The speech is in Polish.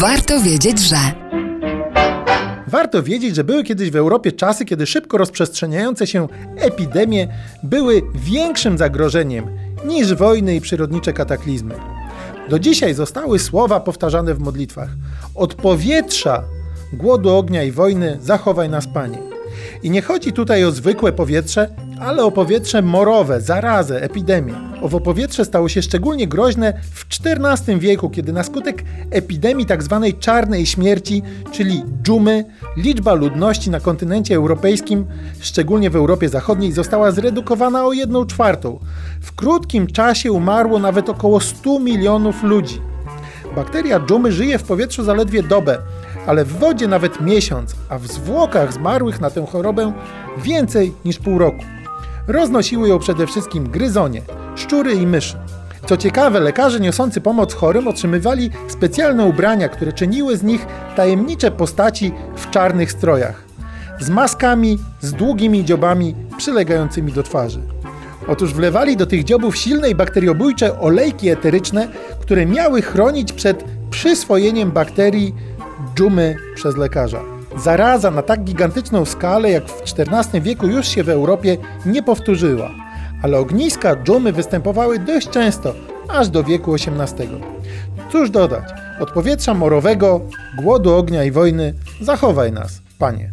Warto wiedzieć, że. Warto wiedzieć, że były kiedyś w Europie czasy, kiedy szybko rozprzestrzeniające się epidemie były większym zagrożeniem niż wojny i przyrodnicze kataklizmy. Do dzisiaj zostały słowa powtarzane w modlitwach: Od powietrza, głodu, ognia i wojny zachowaj nas, Panie. I nie chodzi tutaj o zwykłe powietrze, ale o powietrze morowe, zarazę, epidemię. Owo powietrze stało się szczególnie groźne w XIV wieku, kiedy na skutek epidemii tzw. Tak czarnej śmierci, czyli dżumy, liczba ludności na kontynencie europejskim, szczególnie w Europie Zachodniej, została zredukowana o 1 czwartą. W krótkim czasie umarło nawet około 100 milionów ludzi. Bakteria dżumy żyje w powietrzu zaledwie dobę, ale w wodzie nawet miesiąc, a w zwłokach zmarłych na tę chorobę więcej niż pół roku. Roznosiły ją przede wszystkim gryzonie, szczury i myszy. Co ciekawe, lekarze niosący pomoc chorym otrzymywali specjalne ubrania, które czyniły z nich tajemnicze postaci w czarnych strojach, z maskami, z długimi dziobami przylegającymi do twarzy. Otóż wlewali do tych dziobów silne i bakteriobójcze olejki eteryczne, które miały chronić przed przyswojeniem bakterii dżumy przez lekarza. Zaraza na tak gigantyczną skalę jak w XIV wieku już się w Europie nie powtórzyła, ale ogniska dżumy występowały dość często, aż do wieku XVIII. Cóż dodać, od powietrza morowego, głodu, ognia i wojny zachowaj nas, Panie.